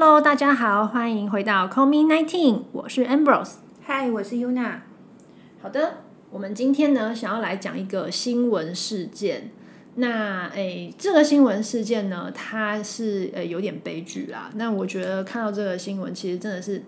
Hello，大家好，欢迎回到 Call Me Nineteen，我是 Ambrose。嗨，我是 Yuna。好的，我们今天呢，想要来讲一个新闻事件。那诶，这个新闻事件呢，它是呃有点悲剧啦。那我觉得看到这个新闻，其实真的是，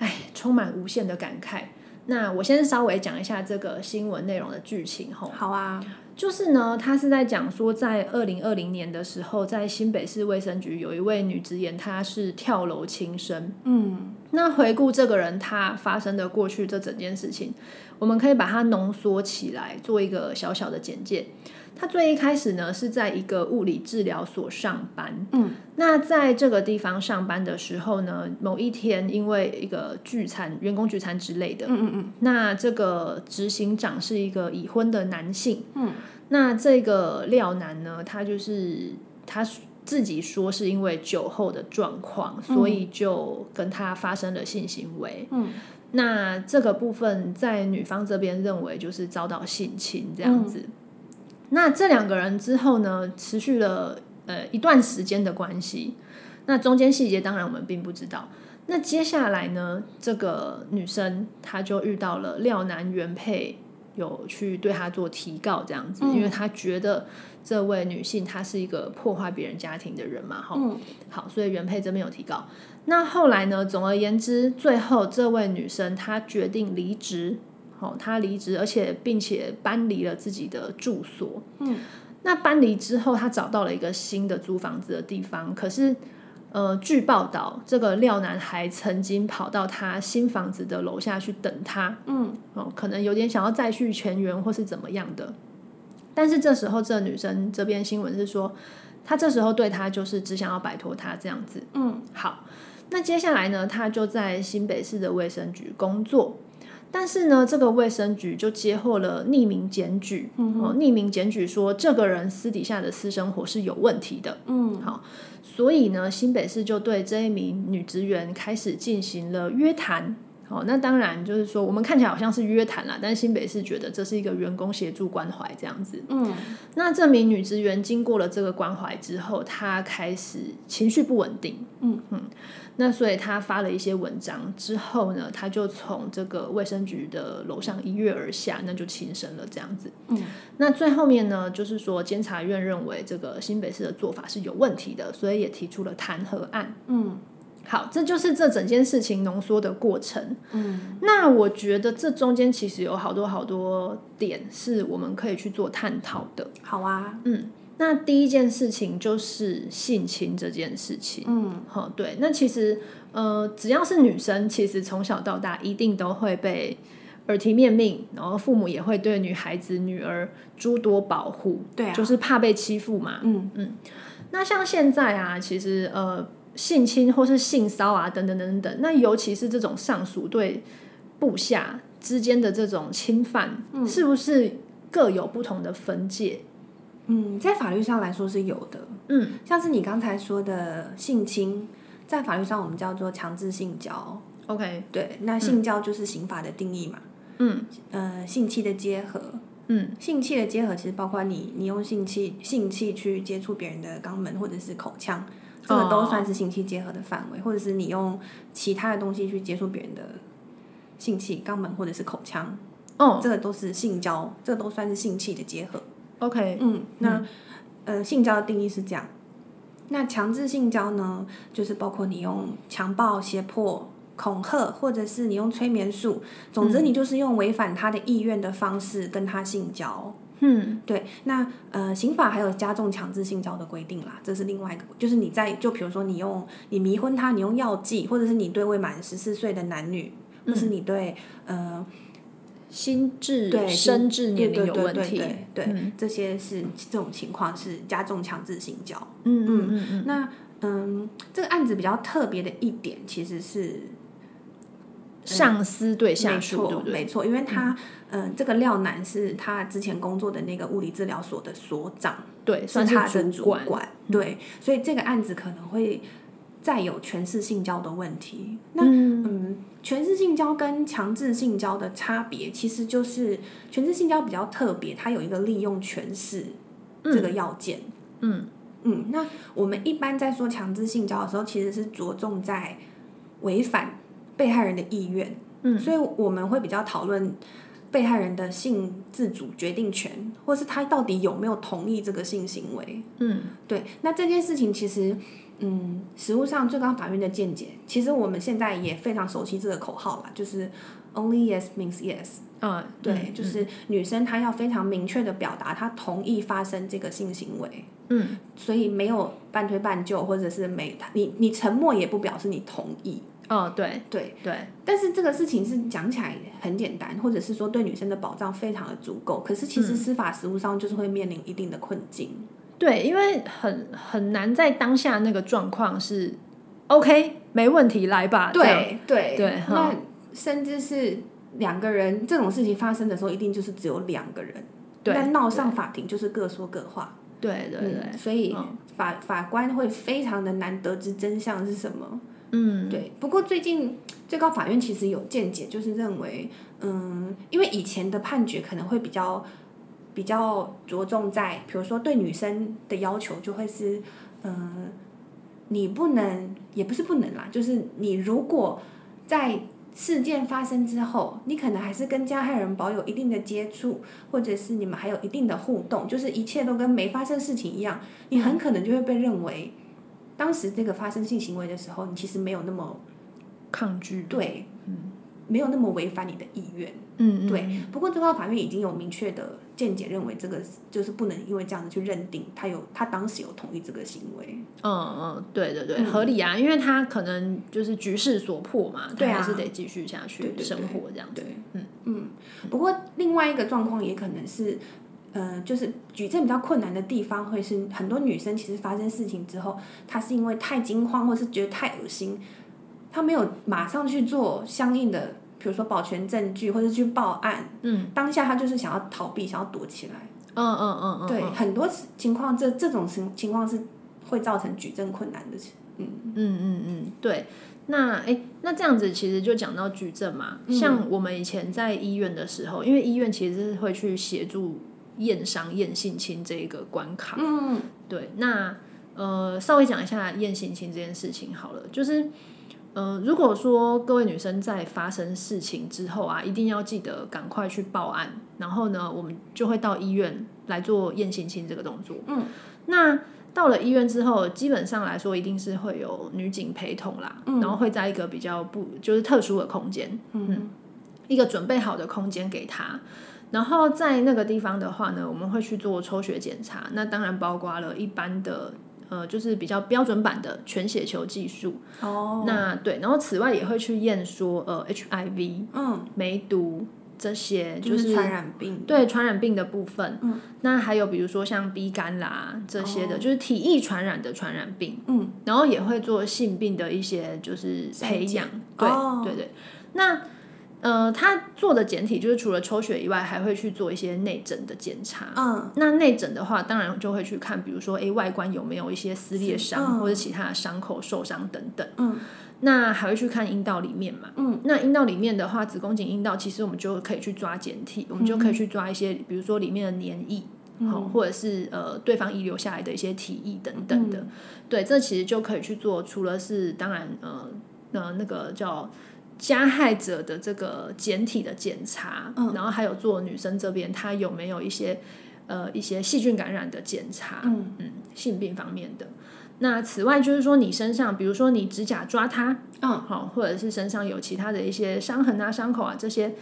哎，充满无限的感慨。那我先稍微讲一下这个新闻内容的剧情吼。好啊，就是呢，他是在讲说，在二零二零年的时候，在新北市卫生局有一位女职员，她是跳楼轻生。嗯，那回顾这个人她发生的过去这整件事情，我们可以把它浓缩起来，做一个小小的简介。他最一开始呢是在一个物理治疗所上班，嗯，那在这个地方上班的时候呢，某一天因为一个聚餐、员工聚餐之类的，嗯嗯嗯，那这个执行长是一个已婚的男性，嗯，那这个廖男呢，他就是他自己说是因为酒后的状况，所以就跟他发生了性行为，嗯，那这个部分在女方这边认为就是遭到性侵这样子。那这两个人之后呢，持续了呃一段时间的关系。那中间细节当然我们并不知道。那接下来呢，这个女生她就遇到了廖男原配有去对她做提告这样子，因为她觉得这位女性她是一个破坏别人家庭的人嘛，哈、好，所以原配这边有提告。那后来呢，总而言之，最后这位女生她决定离职。哦，他离职，而且并且搬离了自己的住所。嗯，那搬离之后，他找到了一个新的租房子的地方。可是，呃，据报道，这个廖男还曾经跑到他新房子的楼下去等他。嗯，哦，可能有点想要再续前缘或是怎么样的。但是这时候，这女生这边新闻是说，他这时候对他就是只想要摆脱他这样子。嗯，好，那接下来呢，他就在新北市的卫生局工作。但是呢，这个卫生局就接获了匿名检举，哦，匿名检举说这个人私底下的私生活是有问题的，嗯，好，所以呢，新北市就对这一名女职员开始进行了约谈，好，那当然就是说我们看起来好像是约谈啦，但新北市觉得这是一个员工协助关怀这样子，嗯，那这名女职员经过了这个关怀之后，她开始情绪不稳定，嗯嗯。那所以她发了一些文章之后呢，她就从这个卫生局的楼上一跃而下，那就轻生了这样子。嗯，那最后面呢，就是说监察院认为这个新北市的做法是有问题的，所以也提出了弹劾案。嗯，好，这就是这整件事情浓缩的过程。嗯，那我觉得这中间其实有好多好多点是我们可以去做探讨的。好啊，嗯。那第一件事情就是性侵这件事情，嗯，好，对，那其实呃，只要是女生，其实从小到大一定都会被耳提面命，然后父母也会对女孩子、女儿诸多保护，对啊，就是怕被欺负嘛，嗯嗯。那像现在啊，其实呃，性侵或是性骚啊，等等等等，那尤其是这种上属对部下之间的这种侵犯，是不是各有不同的分界？嗯，在法律上来说是有的，嗯，像是你刚才说的性侵，在法律上我们叫做强制性交，OK，对，那性交就是刑法的定义嘛，嗯，呃，性器的结合，嗯，性器的结合其实包括你你用性器性器去接触别人的肛门或者是口腔，这个都算是性器结合的范围，或者是你用其他的东西去接触别人的性器、肛门或者是口腔，哦，这个都是性交，这个都算是性器的结合。OK，嗯，那呃，性交的定义是这样。那强制性交呢，就是包括你用强暴、胁迫、恐吓，或者是你用催眠术，总之你就是用违反他的意愿的方式跟他性交。嗯，对。那呃，刑法还有加重强制性交的规定啦，这是另外一个，就是你在就比如说你用你迷昏他，你用药剂，或者是你对未满十四岁的男女，或是你对呃。心智、对生智年龄有问题，对对，这些是这种情况是加重强制性交。嗯嗯嗯嗯。那嗯，这个案子比较特别的一点，其实是上司对下属，对不对？没错，因为他嗯，这个廖楠是他之前工作的那个物理治疗所的所长，对，是他的主管，对，所以这个案子可能会。再有权势性交的问题，那嗯，权势性交跟强制性交的差别，其实就是权势性交比较特别，它有一个利用权势这个要件。嗯，嗯，那我们一般在说强制性交的时候，其实是着重在违反被害人的意愿，嗯，所以我们会比较讨论被害人的性自主决定权，或是他到底有没有同意这个性行为。嗯，对，那这件事情其实，嗯，实务上最高法院的见解，其实我们现在也非常熟悉这个口号啦，就是 only yes means yes。嗯，对，就是女生她要非常明确的表达她同意发生这个性行为，嗯，所以没有半推半就，或者是没你你沉默也不表示你同意，哦，对对，对，但是这个事情是讲起来很简单，或者是说对女生的保障非常的足够，可是其实司法实务上就是会面临一定的困境，对，因为很很难在当下那个状况是 OK 没问题来吧，对对对那甚至是两个人这种事情发生的时候，一定就是只有两个人，对但闹上法庭就是各说各话。对对对，嗯，所以嗯法法官会非常的难得知真相是什么。嗯，对，不过最近最高法院其实有见解，就是认为，嗯，因为以前的判决可能会比较比较着重在，比如说对女生的要求就会是，嗯，你不能，也不是不能啦，就是你如果在事件发生之后，你可能还是跟加害人保有一定的接触，或者是你们还有一定的互动，就是一切都跟没发生事情一样，你很可能就会被认为，当时这个发生性行为的时候，你其实没有那么抗拒，对，没有那么违反你的意愿。嗯，嗯对，不过最高法院已经有明确的见解，认为这个就是不能因为这样子去认定他有他当时有同意这个行为。嗯嗯，对对对，嗯合理啊，因为他可能就是局势所迫嘛，他对啊还是得继续下去生活这样子。对，嗯嗯。不过另外一个状况也可能是，呃，就是举证比较困难的地方，会是很多女生其实发生事情之后，她是因为太惊慌，或是觉得太恶心，她没有马上去做相应的，比如说保全证据或者去报案，嗯当下她就是想要逃避，想要躲起来。嗯嗯嗯嗯，对，嗯很多情况这这种情情况是会造成举证困难的。嗯嗯嗯嗯，对。那哎，那这样子其实就讲到举证嘛，嗯像我们以前在医院的时候，因为医院其实是会去协助验伤、验性侵这一个关卡。嗯对，那呃，稍微讲一下验性侵这件事情好了，就是呃，如果说各位女生在发生事情之后啊，一定要记得赶快去报案，然后呢，我们就会到医院来做验性侵这个动作。嗯，那到了医院之后，基本上来说一定是会有女警陪同啦，嗯然后会在一个比较不就是特殊的空间，嗯一个准备好的空间给他。然后在那个地方的话呢，我们会去做抽血检查，那当然包括了一般的呃，就是比较标准版的全血球技术。哦，那对，然后此外也会去验说呃 HIV、嗯，梅毒这些，就就是传染病。对传染病的部分。嗯，那还有比如说像 B 肝啦这些的，就是体液传染的传染病。嗯，然后也会做性病的一些就是培养。对、哦对对，那呃，他做的检体就是除了抽血以外，还会去做一些内诊的检查。嗯那内诊的话，当然就会去看，比如说，诶，外观有没有一些撕裂伤、嗯或者其他的伤口受伤等等。嗯那还会去看阴道里面嘛？嗯，那阴道里面的话，子宫颈阴道其实我们就可以去抓检体，我们就可以去抓一些，比如说里面的黏液，好、或者是呃对方遗留下来的一些体液等等的。对，这其实就可以去做，除了是当然呃呃那个叫。加害者的这个简体的检查，然后还有做女生这边她有没有一些呃一些细菌感染的检查，嗯。嗯，性病方面的。那此外就是说，你身上，比如说你指甲抓它，嗯，好，或者是身上有其他的一些伤痕啊、伤口啊这些，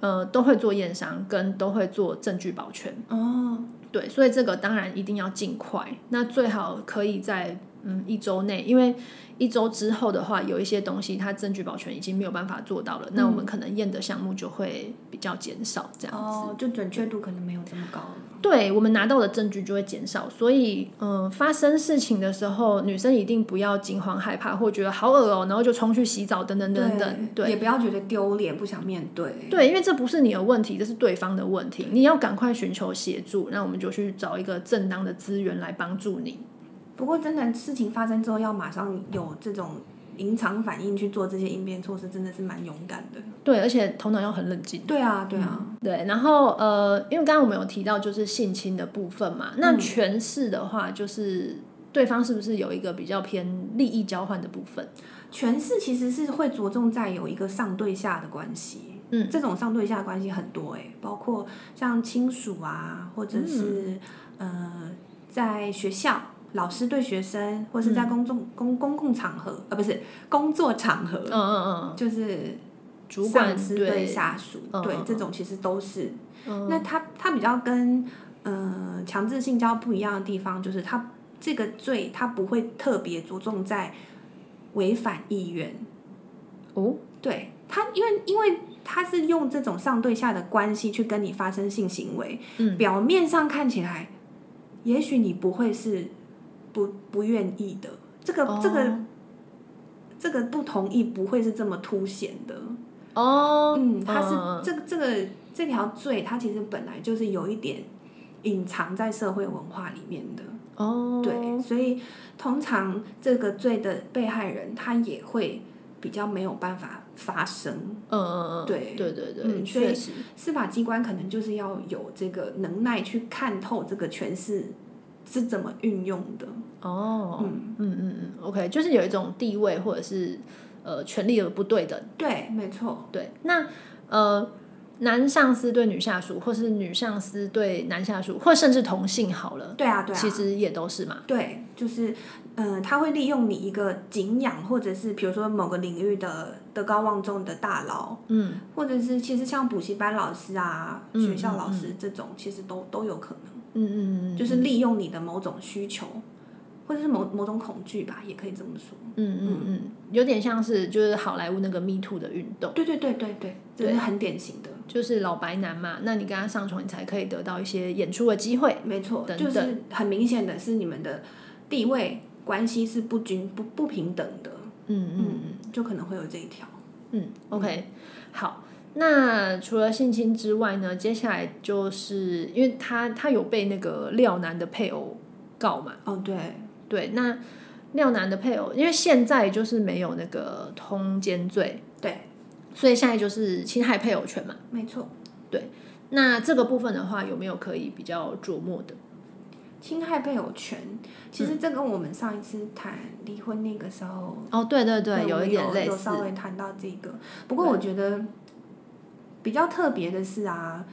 呃，都会做验伤，跟都会做证据保全。哦，对，所以这个当然一定要尽快，那最好可以在嗯一周内，因为一周之后的话，有一些东西它证据保全已经没有办法做到了，那我们可能验的项目就会比较减少，这样子。哦，就准确度可能没有这么高了。对我们拿到的证据就会减少，所以嗯、呃发生事情的时候，女生一定不要惊慌害怕，或觉得好恶哦、然后就冲去洗澡等等等等。对也不要觉得丢脸，不想面对。对，因为这不是你的问题，这是对方的问题，你要赶快寻求协助，那我们就去找一个正当的资源来帮助你。不过，真的事情发生之后，要马上有这种临场反应去做这些应变措施，真的是蛮勇敢的。对，而且头脑要很冷静。对啊，对啊，对，然后呃，因为刚刚我们有提到就是性侵的部分嘛，那权势的话就是对方是不是有一个比较偏利益交换的部分？权势其实是会着重在有一个上对下的关系，嗯，这种上对下的关系很多哎、包括像亲属啊，或者是、呃，在学校老师对学生，或是在公众、公公共场合，呃，不是工作场合，嗯嗯嗯，就是主管上司对对，下属，对这种其实都是。嗯。那他他比较跟呃强制性交不一样的地方，就是他这个罪他不会特别着重在违反意愿。哦，对他，因为因为他是用这种上对下的关系去跟你发生性行为，嗯。表面上看起来，也许你不会是不不愿意的，这个、这个哦这个不同意不会是这么凸显的。哦，嗯，它是、嗯这个这个这条罪，它其实本来就是有一点隐藏在社会文化里面的。哦，对，所以通常这个罪的被害人，他也会比较没有办法发声。嗯嗯嗯，对对对对，嗯所以确实，司法机关可能就是要有这个能耐去看透这个权势是怎么运用的。哦，嗯，嗯嗯嗯，OK，就是有一种地位或者是呃权力的不对等。对，没错，对，那呃，男上司对女下属，或是女上司对男下属，或甚至同性好了，对啊，对啊，其实也都是嘛。对，就是，嗯、他会利用你一个敬仰，或者是比如说某个领域的德高望重的大佬，嗯，或者是其实像补习班老师啊、嗯学校老师这种，其实都都有可能，嗯嗯嗯，就是利用你的某种需求，或者是某某种恐惧吧，也可以这么说。嗯嗯嗯，有点像是就是好莱坞那个 Me Too 的运动，对对对对对，这是很典型的，就是老白男嘛，那你跟他上床，你才可以得到一些演出的机会。没错，等就是很明显的是你们的地位关系是不均不不平等的，嗯嗯嗯，就可能会有这一条。嗯，OK，好。那除了性侵之外呢，接下来就是因为他他有被那个廖男的配偶告嘛，哦，对，对，那廖男的配偶，因为现在就是没有那个通奸罪，对，所以现在就是侵害配偶权嘛。没错。对那这个部分的话，有没有可以比较琢磨的？侵害配偶权，其实这跟我们上一次谈离婚那个时候，哦，对对对，有有一点类似有稍。微谈到这个。不过我觉得比较特别的是啊，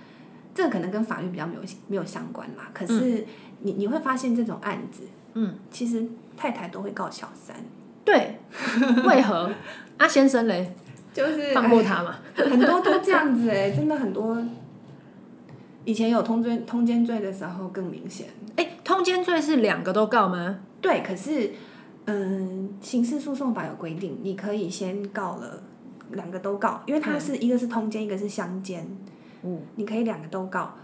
这个可能跟法律比较没有没有相关啦。可是你你会发现这种案子，嗯，其实太太都会告小三，对，为何？啊，先生嘞，就是放过他嘛？哎很多都这样子哎、真的很多。以前有通奸通奸罪的时候更明显，哎，通奸罪是两个都告吗？对，可是，嗯，刑事诉讼法有规定，你可以先告了，两个都告，因为它是、一个是通奸，一个是相奸，嗯，你可以两个都告，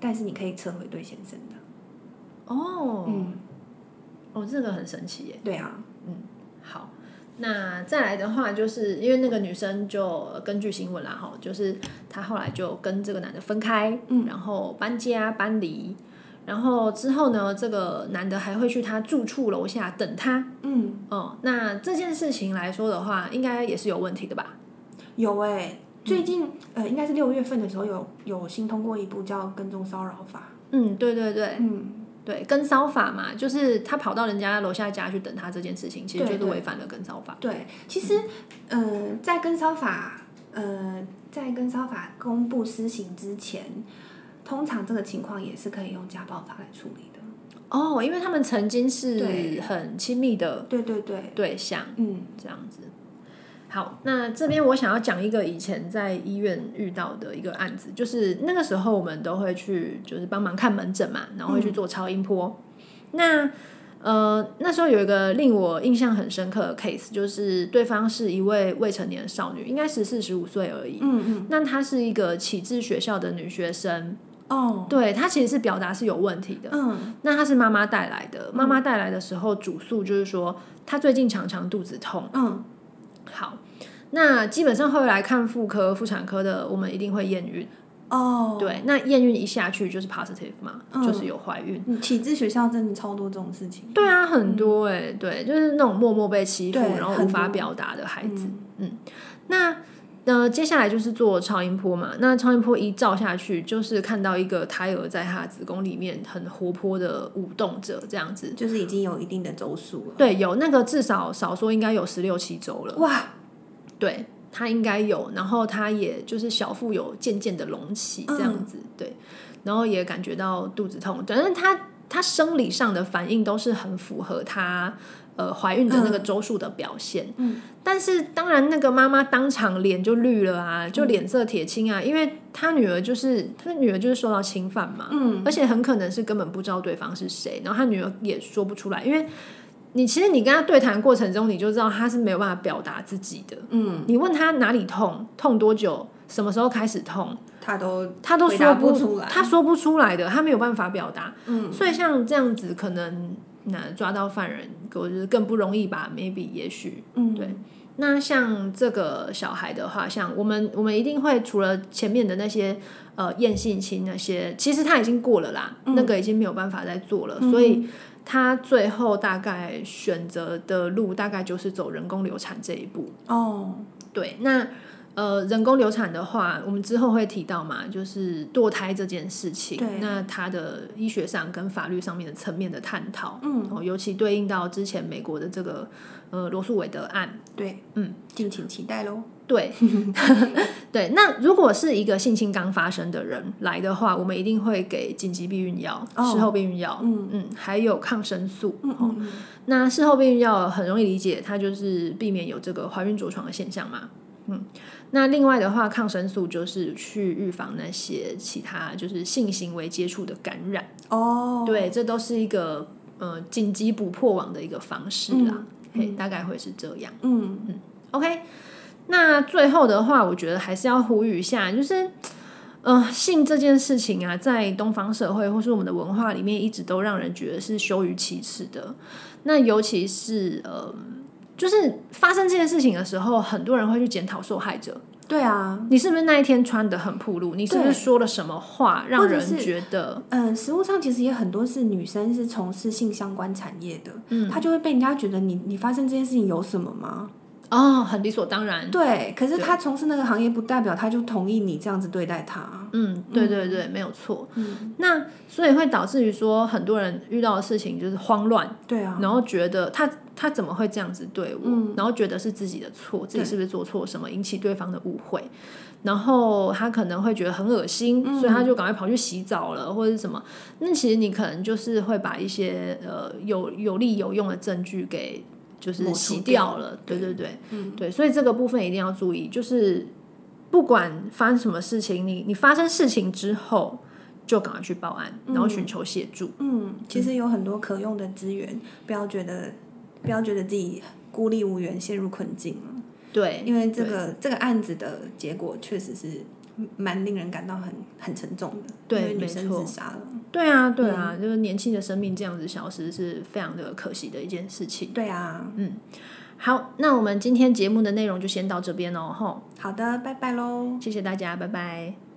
但是你可以撤回对先生的。哦，嗯，哦，这个很神奇耶。对啊，嗯好，那再来的话，就是因为那个女生就呃根据新闻啦，哈，就是她后来就跟这个男的分开，嗯。然后搬家搬离，然后之后呢，这个男的还会去他住处楼下等他，嗯，哦，那这件事情来说的话，应该也是有问题的吧？有哎、最近、呃，应该是六月份的时候有有新通过一部叫《跟踪骚扰法。嗯，对对对》，嗯，对，跟骚法嘛，就是他跑到人家楼下家去等他这件事情，其实就是违反了跟骚法。对，其实，呃，在跟骚法，呃，在跟骚法公布施行之前，通常这个情况也是可以用家暴法来处理的。哦，因为他们曾经是很亲密的对对对，对象。嗯这样子。好，那这边我想要讲一个以前在医院遇到的一个案子，就是那个时候我们都会去，就是帮忙看门诊嘛，然后会去做超音波。那呃，那时候有一个令我印象很深刻的 case，就是对方是一位未成年少女，应该十四十五岁而已。嗯嗯，那她是一个启智学校的女学生，哦，对她其实是表达是有问题的。嗯那她是妈妈带来的，妈妈带来的时候主诉就是说，她最近常常肚子痛。嗯好，那基本上会来看妇科、妇产科的，我们一定会验孕。哦，对，那验孕一下去就是 positive 嘛，嗯就是有怀孕。嗯，启智学校真的超多这种事情。对啊，很多哎、对，就是那种默默被欺负，然后无法表达的孩子。嗯那那接下来就是做超音波嘛，那超音波一照下去，就是看到一个胎儿在她子宫里面很活泼的舞动着，这样子。就是已经有一定的周数了。对，有那个至少少说应该有十六七周了。哇，对，他应该有，然后他也就是小腹有渐渐的隆起这样子，对，然后也感觉到肚子痛，反正它它生理上的反应都是很符合她呃怀孕的那个周数的表现。嗯，但是当然那个妈妈当场脸就绿了啊，就脸色铁青啊，因为她女儿就是她女儿就是受到侵犯嘛，嗯，而且很可能是根本不知道对方是谁，然后她女儿也说不出来，因为。你其实你跟他对谈过程中，你就知道他是没有办法表达自己的。嗯，你问他哪里痛，痛多久，什么时候开始痛，他都他都说不出来他说不出来的，他没有办法表达。嗯，所以像这样子，可能那抓到犯人，我觉得更不容易吧？maybe 也许，嗯对。那像这个小孩的话，像我们我们一定会除了前面的那些呃验性侵那些，其实他已经过了啦，那个已经没有办法再做了，所以他最后大概选择的路大概就是走人工流产这一步。哦，对，那呃，人工流产的话，我们之后会提到嘛，就是堕胎这件事情，那它的医学上跟法律上面的层面的探讨，嗯，哦，尤其对应到之前美国的这个呃罗素韦德案，对，嗯，敬请期待喽。对，对，那如果是一个性侵刚发生的人来的话，我们一定会给紧急避孕药、哦。事后避孕药，嗯。嗯，还有抗生素，嗯嗯嗯，那事后避孕药很容易理解，它就是避免有这个怀孕着床的现象嘛。嗯，那另外的话，抗生素就是去预防那些其他就是性行为接触的感染。哦，对，这都是一个呃紧急捕破网的一个方式啦。嘿，大概会是这样。嗯 OK，那最后的话，我觉得还是要呼吁一下，就是。呃，性这件事情啊，在东方社会或是我们的文化里面，一直都让人觉得是羞于启齿的。那尤其是呃，就是发生这件事情的时候，很多人会去检讨受害者。对啊，你是不是那一天穿的很暴露？你是不是说了什么话让人觉得嗯，实物上其实也很多是女生是从事性相关产业的，嗯她就会被人家觉得你你发生这件事情有什么吗？哦，很理所当然？对，可是他从事那个行业，不代表他就同意你这样子对待他。嗯，对对对，没有错。嗯，那所以会导致于说，很多人遇到的事情就是慌乱，对啊，然后觉得他他怎么会这样子对我，嗯然后觉得是自己的错，自己是不是做错什么，引起对方的误会，然后他可能会觉得很恶心，嗯所以他就赶快跑去洗澡了，或者是什么。那其实你可能就是会把一些呃有有利有用的证据给就是洗掉掉了，对对对，嗯对，所以这个部分一定要注意，就是不管发生什么事情，你你发生事情之后。就赶快去报案，然后寻求协助。嗯，其实有很多可用的资源，不要觉得不要觉得自己孤立无援，陷入困境了。对，因为这个这个案子的结果确实是蛮令人感到很很沉重的。对女生没错自杀了。对啊，对啊，就是年轻的生命这样子消失是非常的可惜的一件事情。对啊，嗯好，那我们今天节目的内容就先到这边喽，吼，好的，拜拜喽。谢谢大家，拜拜。